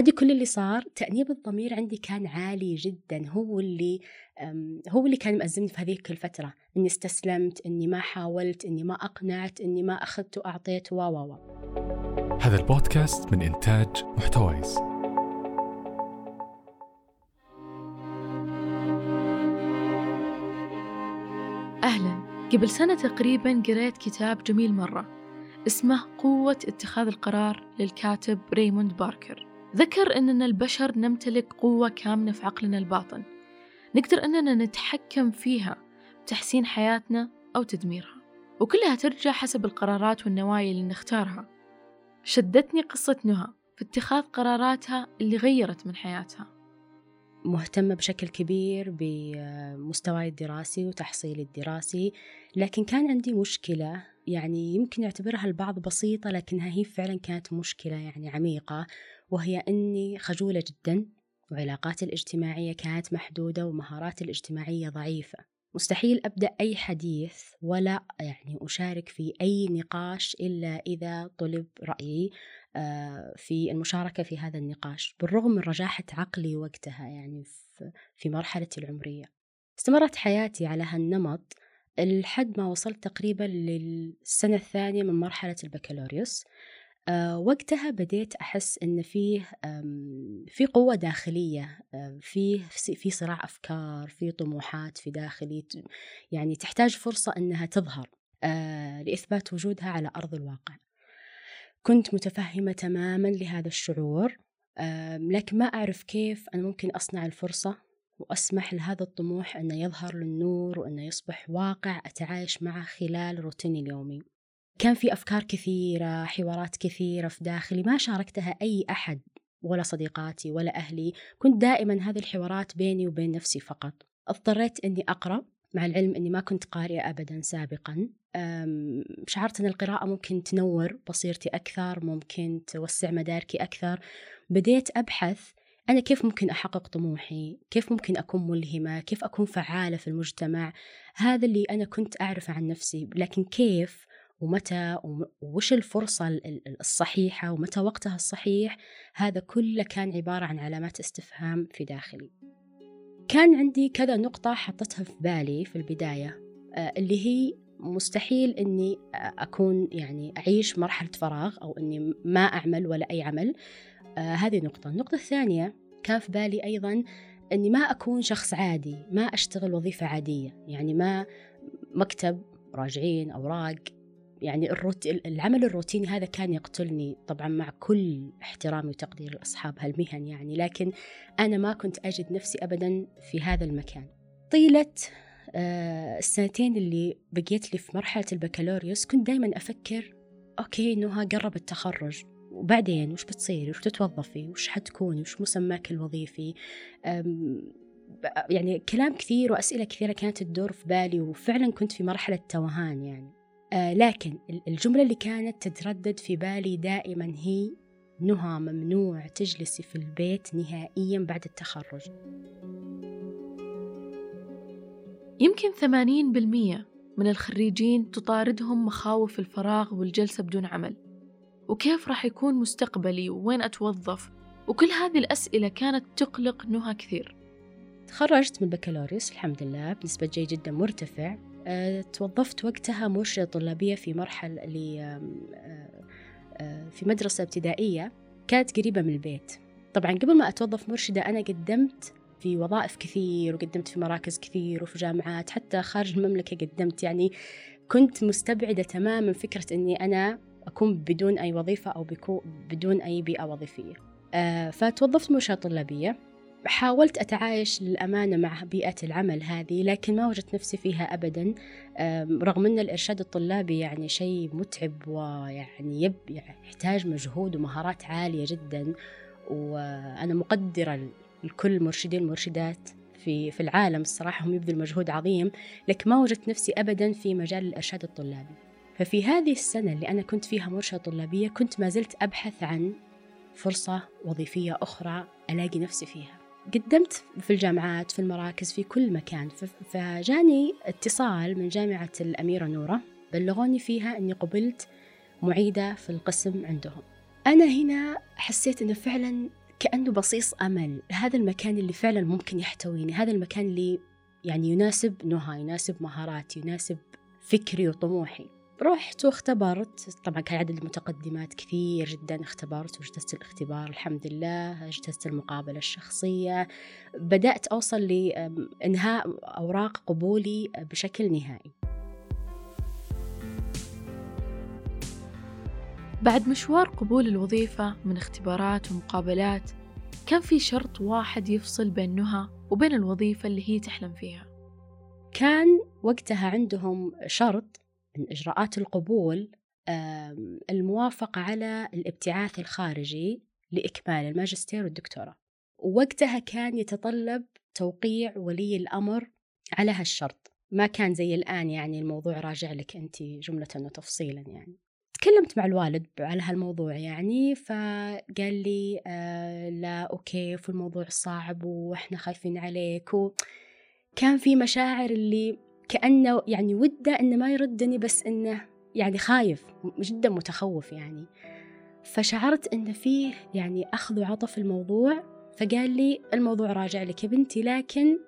عادي كل اللي صار تأنيب الضمير عندي كان عالي جدا هو اللي هو اللي كان مأزمني في هذيك الفترة إني استسلمت إني ما حاولت إني ما أقنعت إني ما أخذت وأعطيت و و هذا البودكاست من إنتاج محتويس. أهلا. قبل سنة تقريبا قريت كتاب جميل مرة اسمه قوة اتخاذ القرار للكاتب ريموند باركر. ذكر أننا البشر نمتلك قوة كامنة في عقلنا الباطن. نقدر أننا نتحكم فيها بتحسين حياتنا أو تدميرها. وكلها ترجع حسب القرارات والنوايا اللي نختارها. شدتني قصة نهى في اتخاذ قراراتها اللي غيرت من حياتها. مهتمة بشكل كبير بمستواي الدراسي وتحصيلي الدراسي لكن كان عندي مشكلة يعني يمكن يعتبرها البعض بسيطة لكنها هي فعلا كانت مشكلة يعني عميقة. وهي أني خجولة جدا وعلاقاتي الاجتماعية كانت محدودة ومهاراتي الاجتماعية ضعيفة. مستحيل أبدأ أي حديث ولا يعني أشارك في أي نقاش إلا إذا طلب رأيي آه، في المشاركة في هذا النقاش. بالرغم من رجاحة عقلي وقتها يعني في مرحلتي العمرية. استمرت حياتي على هالنمط لحد ما وصلت تقريبا للسنة الثانية من مرحلة البكالوريوس. وقتها بديت أحس إن فيه في قوة داخلية فيه في صراع أفكار في طموحات في داخلي يعني تحتاج فرصة إنها تظهر آه، لإثبات وجودها على أرض الواقع. كنت متفهمة تماما لهذا الشعور لكن ما أعرف كيف أنا ممكن أصنع الفرصة وأسمح لهذا الطموح أنه يظهر للنور وأنه يصبح واقع أتعايش معه خلال روتيني اليومي. كان في أفكار كثيرة حوارات كثيرة في داخلي ما شاركتها أي أحد ولا صديقاتي ولا أهلي. كنت دائما هذه الحوارات بيني وبين نفسي فقط. اضطريت أني أقرأ مع العلم أني ما كنت قارئة أبدا سابقا. شعرت أن القراءة ممكن تنور بصيرتي أكثر ممكن توسع مداركي أكثر. بديت أبحث أنا كيف ممكن أحقق طموحي؟ كيف ممكن أكون ملهمة؟ كيف أكون فعالة في المجتمع؟ هذا اللي أنا كنت أعرفه عن نفسي. لكن كيف ومتى وش الفرصة الصحيحة ومتى وقتها الصحيح. هذا كله كان عبارة عن علامات استفهام في داخلي. كان عندي كذا نقطة حطتها في بالي في البداية آه، اللي هي مستحيل إني أكون يعني أعيش مرحلة فراغ أو إني ما أعمل ولا أي عمل. آه هذه نقطة. النقطة الثانية كان في بالي أيضا إني ما أكون شخص عادي ما أشتغل وظيفة عادية. يعني ما مكتب راجعين أوراق. يعني الروت... العمل الروتيني هذا كان يقتلني طبعا مع كل احترامي وتقدير لأصحاب هالمهن يعني لكن أنا ما كنت أجد نفسي ابدا في هذا المكان. طيله آه السنتين اللي بقيت لي في مرحلة البكالوريوس كنت دائما أفكر أوكي نهى قرب التخرج. وبعدين وش بتصيري وش تتوظفي وش حتكوني وش مسماك الوظيفي؟ يعني كلام كثير وأسئلة كثيرة كانت تدور في بالي وفعلا كنت في مرحلة توهان يعني. لكن الجملة اللي كانت تتردد في بالي دائما هي نهى ممنوع تجلسي في البيت نهائيا بعد التخرج. يمكن ثمانين بالمية من الخريجين تطاردهم مخاوف الفراغ والجلسة بدون عمل. وكيف راح يكون مستقبلي؟ ووين أتوظف؟ وكل هذه الأسئلة كانت تقلق نهى كثير. تخرجت من البكالوريوس الحمد لله بنسبة جيد جدا مرتفع. توظفت وقتها مرشدة طلابية في مرحلة أه، أه، في مدرسة ابتدائية كانت قريبة من البيت. طبعا قبل ما أتوظف مرشدة أنا قدمت في وظائف كثير وقدمت في مراكز كثير وفي جامعات حتى خارج المملكة قدمت. يعني كنت مستبعدة تماما فكرة أني أنا أكون بدون أي وظيفة أو بدون أي بيئة وظيفية. فتوظفت مرشدة طلابية. حاولت أتعايش للأمانة مع بيئة العمل هذه لكن ما وجدت نفسي فيها أبدا. رغم أن الإرشاد الطلابي يعني شيء متعب ويعني يب يعني يحتاج مجهود ومهارات عالية جدا وأنا مقدرة لكل مرشدين المرشدات في في العالم الصراحة هم يبذلوا مجهود عظيم لكن ما وجدت نفسي أبدا في مجال الإرشاد الطلابي. ففي هذه السنة اللي أنا كنت فيها مرشدة طلابية كنت ما زلت أبحث عن فرصة وظيفية أخرى ألاقي نفسي فيها. قدمت في الجامعات في المراكز في كل مكان. فجاني اتصال من جامعة الأميرة نورة بلغوني فيها أني قبلت معيدة في القسم عندهم. أنا هنا حسيت أنه فعلا كأنه بصيص أمل. هذا المكان اللي فعلا ممكن يحتويني. هذا المكان اللي يعني يناسب نهى يناسب مهاراتي يناسب فكري وطموحي. رحت واختبرت. طبعا كان عدد المتقدمات كثير جدا. اختبرت واجتزت الاختبار الحمد لله. اجتزت المقابلة الشخصية. بدأت أوصل لإنهاء أوراق قبولي بشكل نهائي. بعد مشوار قبول الوظيفة من اختبارات ومقابلات كان في شرط واحد يفصل بين نهى وبين الوظيفة اللي هي تحلم فيها. كان وقتها عندهم شرط من إجراءات القبول الموافقة على الابتعاث الخارجي لإكمال الماجستير والدكتوراه. ووقتها كان يتطلب توقيع ولي الأمر على هالشرط. ما كان زي الآن يعني الموضوع راجع لك أنت جملة وتفصيلا يعني. تكلمت مع الوالد على هالموضوع يعني فقال لي آه لا أوكي في الموضوع صعب وإحنا خايفين عليك. وكان في مشاعر اللي كأنه يعني ودة إنه ما يردني بس إنه يعني خايف جدا متخوف يعني. فشعرت إن فيه يعني أخذ وعطى في الموضوع فقال لي الموضوع راجع لك يا بنتي لكن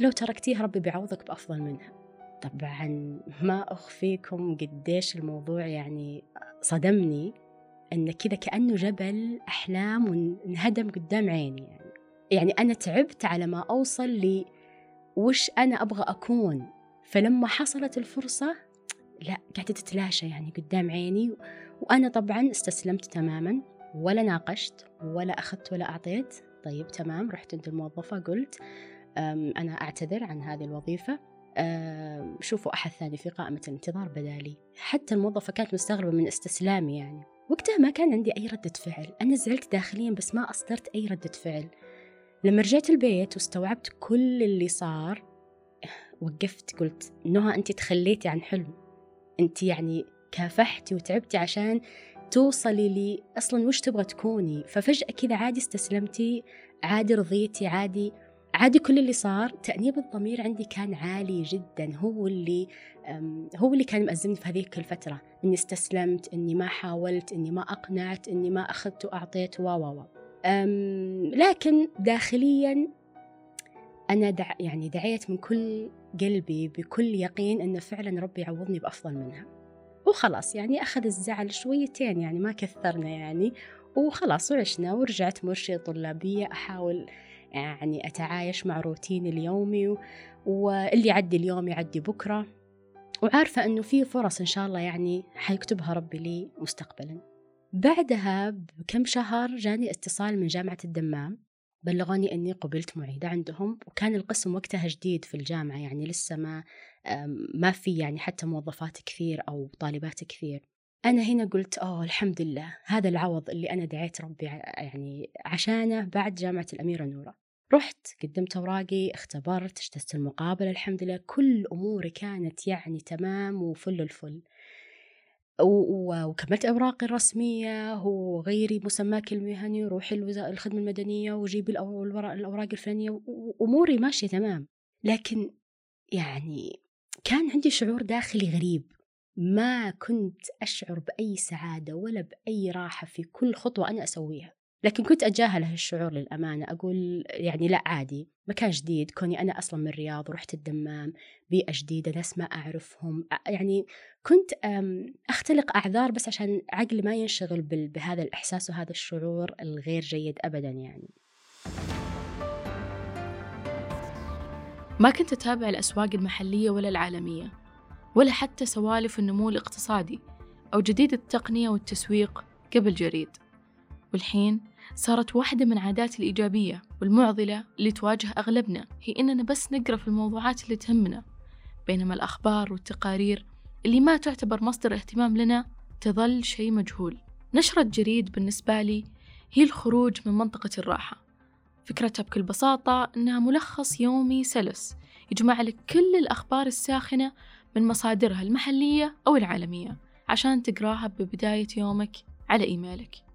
لو تركتيه ربي بيعوضك بأفضل منها. طبعا ما أخفيكم قديش الموضوع يعني صدمني أن كذا كأنه جبل أحلام وانهدم قدام عيني يعني. يعني أنا تعبت على ما أوصل لي وش أنا أبغى أكون. فلما حصلت الفرصة لا قاعدة تتلاشى يعني قدام عيني وأنا طبعا استسلمت تماما ولا ناقشت ولا أخذت ولا أعطيت. طيب تمام رحت عند الموظفة قلت أنا أعتذر عن هذه الوظيفة. شوفوا أحد ثاني في قائمة الانتظار بدالي. حتى الموظفة كانت مستغربة من استسلامي يعني. وقتها ما كان عندي أي ردة فعل. أنا زعلت داخليا بس ما أصدرت أي ردة فعل. لما رجعت البيت واستوعبت كل اللي صار وقفت قلت نهى أنت تخليتي عن حلم. أنت يعني كافحتي وتعبتي عشان توصلي لي أصلا وش تبغى تكوني. ففجأة كذا عادي استسلمتي عادي رضيتي عادي عادي كل اللي صار. تأنيب الضمير عندي كان عالي جدا. هو اللي هو اللي كان مأزمني في هذيك الفترة. إني استسلمت إني ما حاولت إني ما أقنعت إني ما أخذت وأعطيت و و لكن داخليا أنا دع يعني دعيت من كل قلبي بكل يقين أن فعلا ربي يعوضني بأفضل منها. وخلاص يعني أخذ الزعل شويتين يعني ما كثرنا يعني. وخلاص وعشنا ورجعت مرشدة طلابية أحاول يعني أتعايش مع روتيني اليومي واللي يعدي اليوم يعدي بكرة. وعارفة أنه في فرص إن شاء الله يعني حيكتبها ربي لي مستقبلا. بعدها بكم شهر جاني اتصال من جامعة الدمام. بلغوني أني قبلت معيدة عندهم وكان القسم وقتها جديد في الجامعة يعني لسه ما ما في يعني حتى موظفات كثير أو طالبات كثير. أنا هنا قلت أوه الحمد لله هذا العوض اللي أنا دعيت ربي يعني عشانه بعد جامعة الأميرة نورة رحت قدمت أوراقي اختبرت اجتزت المقابلة الحمد لله كل أموري كانت يعني تمام وفل الفل. وكملت أوراقي الرسمية وغيري مسماك المهني وروحي الخدمة المدنية وجيبي الأوراق الفلانية وأموري ماشية تمام. لكن يعني كان عندي شعور داخلي غريب. ما كنت أشعر بأي سعادة ولا بأي راحة في كل خطوة أنا أسويها. لكن كنت أتجاهل هالشعور للأمانة أقول يعني لا عادي مكان جديد كوني أنا أصلا من الرياض ورحت الدمام بيئة جديدة ناس ما أعرفهم يعني كنت أختلق أعذار بس عشان عقلي ما ينشغل بهذا الإحساس وهذا الشعور الغير جيد أبدا يعني. ما كنت أتابع الأسواق المحلية ولا العالمية ولا حتى سوالف النمو الاقتصادي أو جديد التقنية والتسويق قبل جريد. والحين صارت واحدة من عاداتي الإيجابية والمعضلة اللي تواجه أغلبنا هي إننا بس نقرأ في الموضوعات اللي تهمنا بينما الأخبار والتقارير اللي ما تعتبر مصدر اهتمام لنا تظل شيء مجهول. نشرة جريد بالنسبة لي هي الخروج من منطقة الراحة. فكرتها بكل بساطة إنها ملخص يومي سلس يجمع لك كل الأخبار الساخنة من مصادرها المحلية أو العالمية عشان تقراها ببداية يومك على إيميلك.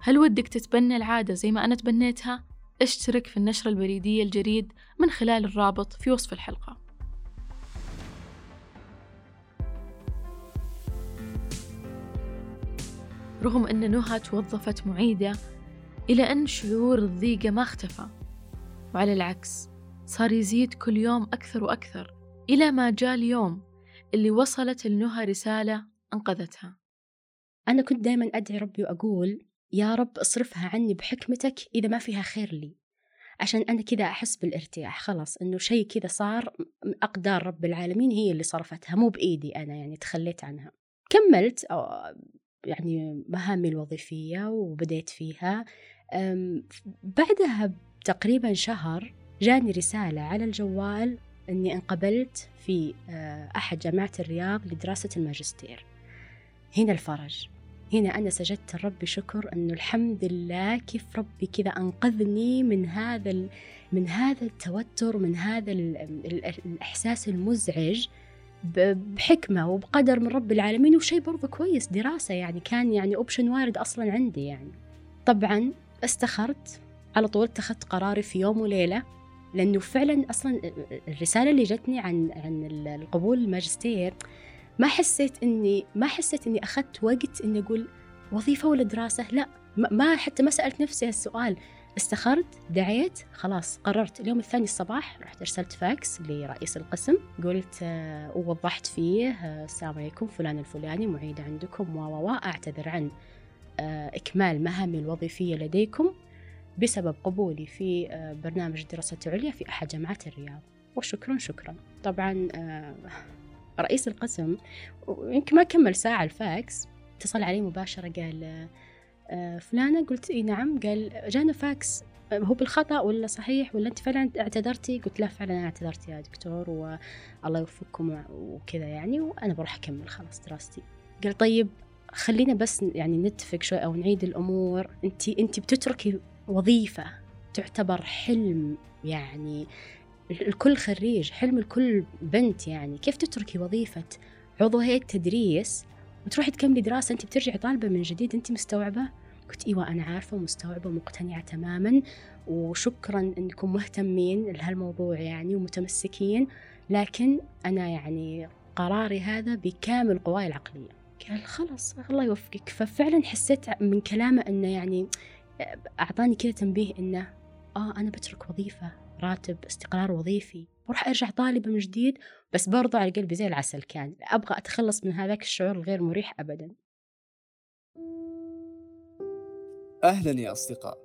هل ودك تتبنى العادة زي ما أنا تبنيتها؟ اشترك في النشرة البريدية الجريد من خلال الرابط في وصف الحلقة. رغم أن نهى توظفت معيدة إلى أن شعور الضيقة ما اختفى. وعلى العكس صار يزيد كل يوم أكثر وأكثر إلى ما جاء اليوم اللي وصلت لنهى رسالة أنقذتها. أنا كنت دائما أدعي ربي وأقول يا رب اصرفها عني بحكمتك إذا ما فيها خير لي. عشان أنا كذا أحس بالارتياح خلاص إنه شيء كذا صار أقدار رب العالمين هي اللي صرفتها مو بإيدي أنا يعني تخليت عنها. كملت يعني مهامي الوظيفية وبديت فيها. بعدها تقريبا شهر جاني رسالة على الجوال أني انقبلت في آه، أحد جامعات الرياض لدراسة الماجستير. هنا الفرج. هنا أنا سجدت لربي شكر أنه الحمد لله كيف ربي كذا أنقذني من هذا من هذا التوتر من هذا الإحساس المزعج بحكمة وبقدر من رب العالمين وشيء برضه كويس دراسة يعني كان يعني option وارد أصلا عندي يعني. طبعا استخرت على طول اتخذت قراري في يوم وليلة لأنه فعلا أصلا الرسالة اللي جتني عن عن القبول الماجستير ما حسيت إني ما حسيت إني أخذت وقت إني أقول وظيفة ولا دراسة؟ لا. ما حتى ما سألت نفسي هالسؤال. استخرت دعيت خلاص. قررت اليوم الثاني الصباح رحت أرسلت فاكس لرئيس القسم. قلت آه، ووضحت فيه آه، السلام عليكم فلان الفلاني معيدة عندكم و أعتذر عن آه، إكمال مهامي الوظيفية لديكم بسبب قبولي في برنامج الدراسات العليا في أحد جامعات الرياض. وشكرا شكرا. طبعا رئيس القسم يمكن ما كمل ساعة الفاكس اتصل علي مباشرة قال آه، فلانة قلت إي نعم قال جانا فاكس. هو بالخطأ ولا صحيح ولا أنت فعلا اعتذرتي؟ قلت لا فعلا أنا اعتذرت يا دكتور والله يوفقكم وكذا يعني وأنا بروح أكمل خلاص دراستي. قال طيب خلينا بس يعني نتفق شوي أو نعيد الأمور. أنت أنت بتتركي وظيفة تعتبر حلم يعني الكل خريج حلم الكل بنت يعني. كيف تتركي وظيفة عضو هيئة تدريس وتروحي تكملي دراسة أنت بترجعي طالبة من جديد أنت مستوعبة؟ قلت إيوة أنا عارفة ومستوعبة ومقتنعة تماما وشكرا أنكم مهتمين لهالموضوع يعني ومتمسكين لكن أنا يعني قراري هذا بكامل قواي العقلية. قال خلاص الله يوفقك. ففعلا حسيت من كلامه أنه يعني أعطاني كذا تنبيه أنه آه أنا بترك وظيفة. راتب استقرار وظيفي. وراح أرجع طالبة من جديد بس برضو على قلبي زي العسل كان. أبغى أتخلص من هذاك الشعور الغير مريح أبدا. أهلا يا أصدقاء.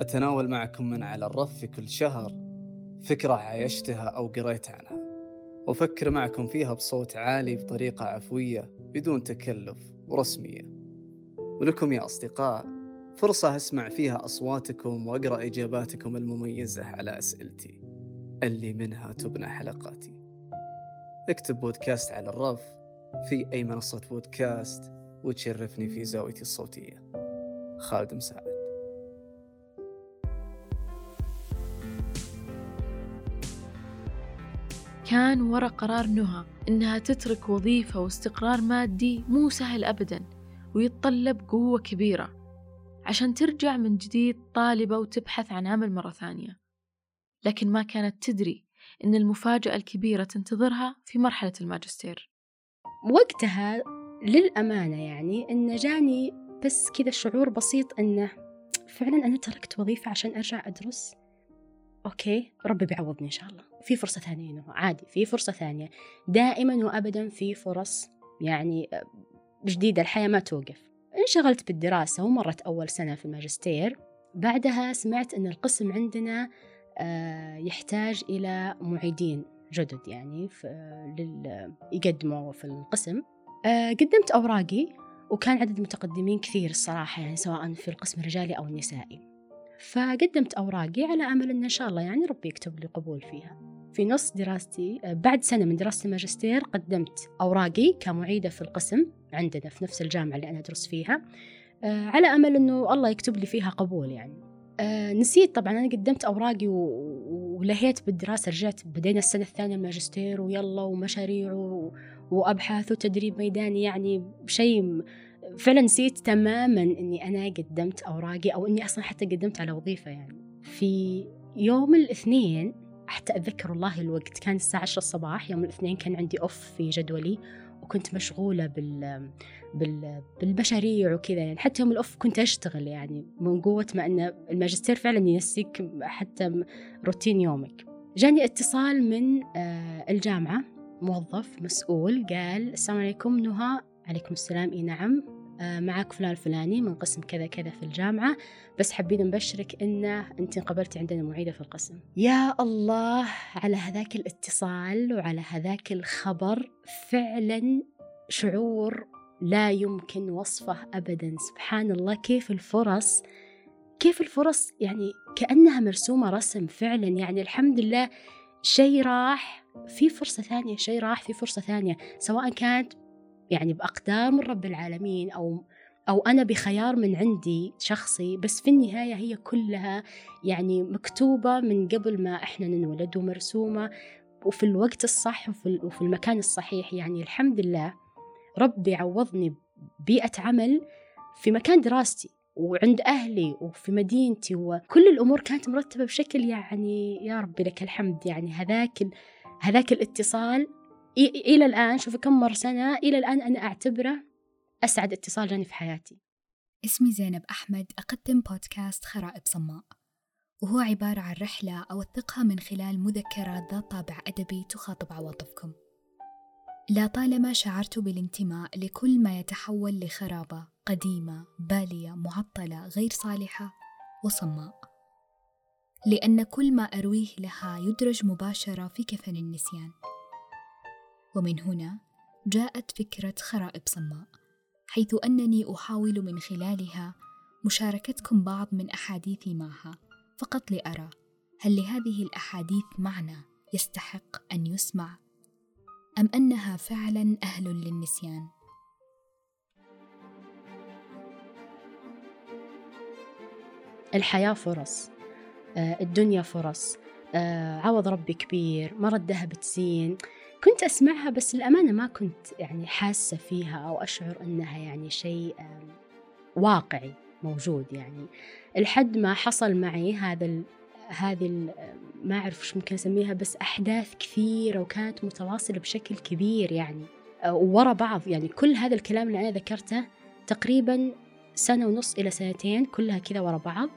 أتناول معكم من على الرف في كل شهر فكرة عايشتها أو قريت عنها وأفكر معكم فيها بصوت عالي بطريقة عفوية بدون تكلف ورسمية. ولكم يا أصدقاء فرصة أسمع فيها أصواتكم وأقرأ إجاباتكم المميزة على أسئلتي. اللي منها تبنى حلقاتي. اكتب بودكاست على الرف في أي منصة بودكاست وتشرفني في زاويتي الصوتية. خالد مساعد. كان ورا قرار نهى إنها تترك وظيفة واستقرار مادي مو سهل أبدا ويتطلب قوة كبيرة. عشان ترجع من جديد طالبة وتبحث عن عمل مرة ثانية. لكن ما كانت تدري إن المفاجأة الكبيرة تنتظرها في مرحلة الماجستير. وقتها للأمانة يعني إن جاني بس كذا شعور بسيط إنه فعلا أنا تركت وظيفة عشان أرجع أدرس. أوكي ربي بيعوضني إن شاء الله. في فرصة ثانية إنه عادي في فرصة ثانية. دائما وأبدا في فرص يعني جديدة الحياة ما توقف. انشغلت بالدراسة ومرت أول سنة في الماجستير. بعدها سمعت أن القسم عندنا آه، يحتاج إلى معيدين جدد يعني يقدموا في القسم. آه، قدمت أوراقي وكان عدد متقدمين كثير الصراحة يعني سواء في القسم الرجالي أو النسائي. فقدمت أوراقي على أمل أن إن شاء الله يعني ربي يكتب لي قبول فيها. في نص دراستي آه، بعد سنة من دراسة الماجستير قدمت أوراقي كمعيدة في القسم. عندنا في نفس الجامعة اللي أنا أدرس فيها على أمل أنه الله يكتب لي فيها قبول يعني آه نسيت طبعا أنا قدمت أوراقي. ولهيت بالدراسة رجعت بدينا السنة الثانية الماجستير ويلا ومشاريع. وأبحاث وتدريب ميداني يعني شيء فعلا نسيت تماما أني أنا قدمت أوراقي أو أني أصلا حتى قدمت على وظيفة يعني في يوم الاثنين حتى أتذكر والله الوقت كان الساعة 10 الصباح يوم الاثنين كان عندي أوف في جدولي كنت مشغولة بال بال بالمشاريع وكذا يعني. حتى يوم الأوف كنت أشتغل يعني من قوة ما أن الماجستير فعلا ينسيك حتى روتين يومك. جاني اتصال من آه، الجامعة موظف مسؤول قال السلام عليكم نهى. عليكم السلام إي نعم. معك فلان الفلاني من قسم كذا كذا في الجامعة بس حابين نبشرك إن أنت انقبلتي عندنا معيدة في القسم. يا الله على هذاك الاتصال وعلى هذاك الخبر فعلا شعور لا يمكن وصفه أبدا. سبحان الله كيف الفرص كيف الفرص يعني كأنها مرسومة رسم فعلا. يعني الحمد لله شيء راح في فرصة ثانية شيء راح في فرصة ثانية سواء كانت يعني بأقدار من رب العالمين أو أو أنا بخيار من عندي شخصي بس في النهاية هي كلها يعني مكتوبة من قبل ما إحنا ننولد ومرسومة وفي الوقت الصح وفي, المكان الصحيح. يعني الحمد لله ربي عوضني بيئة عمل في مكان دراستي وعند أهلي وفي مدينتي وكل الأمور كانت مرتبة بشكل يعني يا ربي لك الحمد. يعني هذاك هذاك الاتصال إلى الآن شوفي كم مر سنة إلى الآن أنا أعتبره أسعد اتصال جاني في حياتي. اسمي زينب أحمد أقدم بودكاست خرائب صماء وهو عبارة عن رحلة أوثقها من خلال مذكرات ذات طابع أدبي تخاطب عواطفكم. لا طالما شعرت بالانتماء لكل ما يتحول لخرابة قديمة بالية معطلة غير صالحة وصماء. لأن كل ما أرويه لها يدرج مباشرة في كفن النسيان. ومن هنا جاءت فكرة خرائب صماء حيث أنني أحاول من خلالها مشاركتكم بعض من أحاديثي معها فقط لأرى هل لهذه الأحاديث معنى يستحق أن يسمع أم أنها فعلا أهل للنسيان؟ الحياة فرص آه، الدنيا فرص آه، عوض ربي كبير ما ردها بتزين كنت أسمعها بس الأمانة ما كنت يعني حاسة فيها أو أشعر أنها يعني شيء واقعي موجود يعني. لحد ما حصل معي هذا هذه ما أعرف شو ممكن أسميها بس أحداث كثيرة وكانت متواصلة بشكل كبير يعني. ورا بعض يعني كل هذا الكلام اللي أنا ذكرته تقريبا سنة ونص إلى سنتين كلها كذا ورا بعض.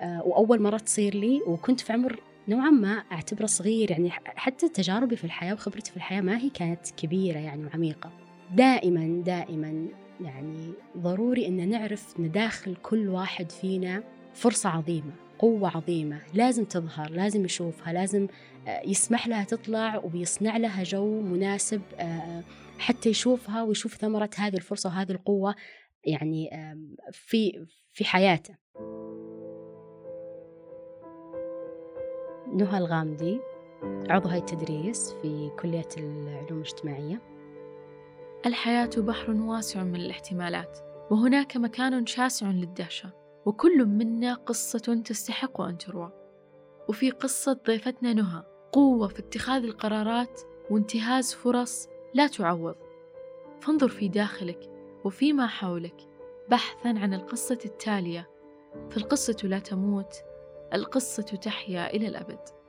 آه، وأول مرة تصير لي وكنت في عمر نوعا ما أعتبره صغير يعني حتى تجاربي في الحياة وخبرتي في الحياة ما هي كانت كبيرة يعني وعميقة. دائما دائما يعني ضروري أن نعرف نداخل كل واحد فينا فرصة عظيمة قوة عظيمة لازم تظهر لازم يشوفها لازم آه، يسمح لها تطلع ويصنع لها جو مناسب آه، حتى يشوفها ويشوف ثمرة هذه الفرصة وهذه القوة يعني في في حياته. نهى الغامدي عضو هيئة التدريس في كلية العلوم الاجتماعية. الحياة بحر واسع من الاحتمالات وهناك مكان شاسع للدهشة وكل منا قصة تستحق أن تروى. وفي قصة ضيفتنا نهى قوة في اتخاذ القرارات وانتهاز فرص لا تعوض. فانظر في داخلك وفيما حولك بحثا عن القصة التالية. فالقصة لا تموت القصة تحيا إلى الأبد.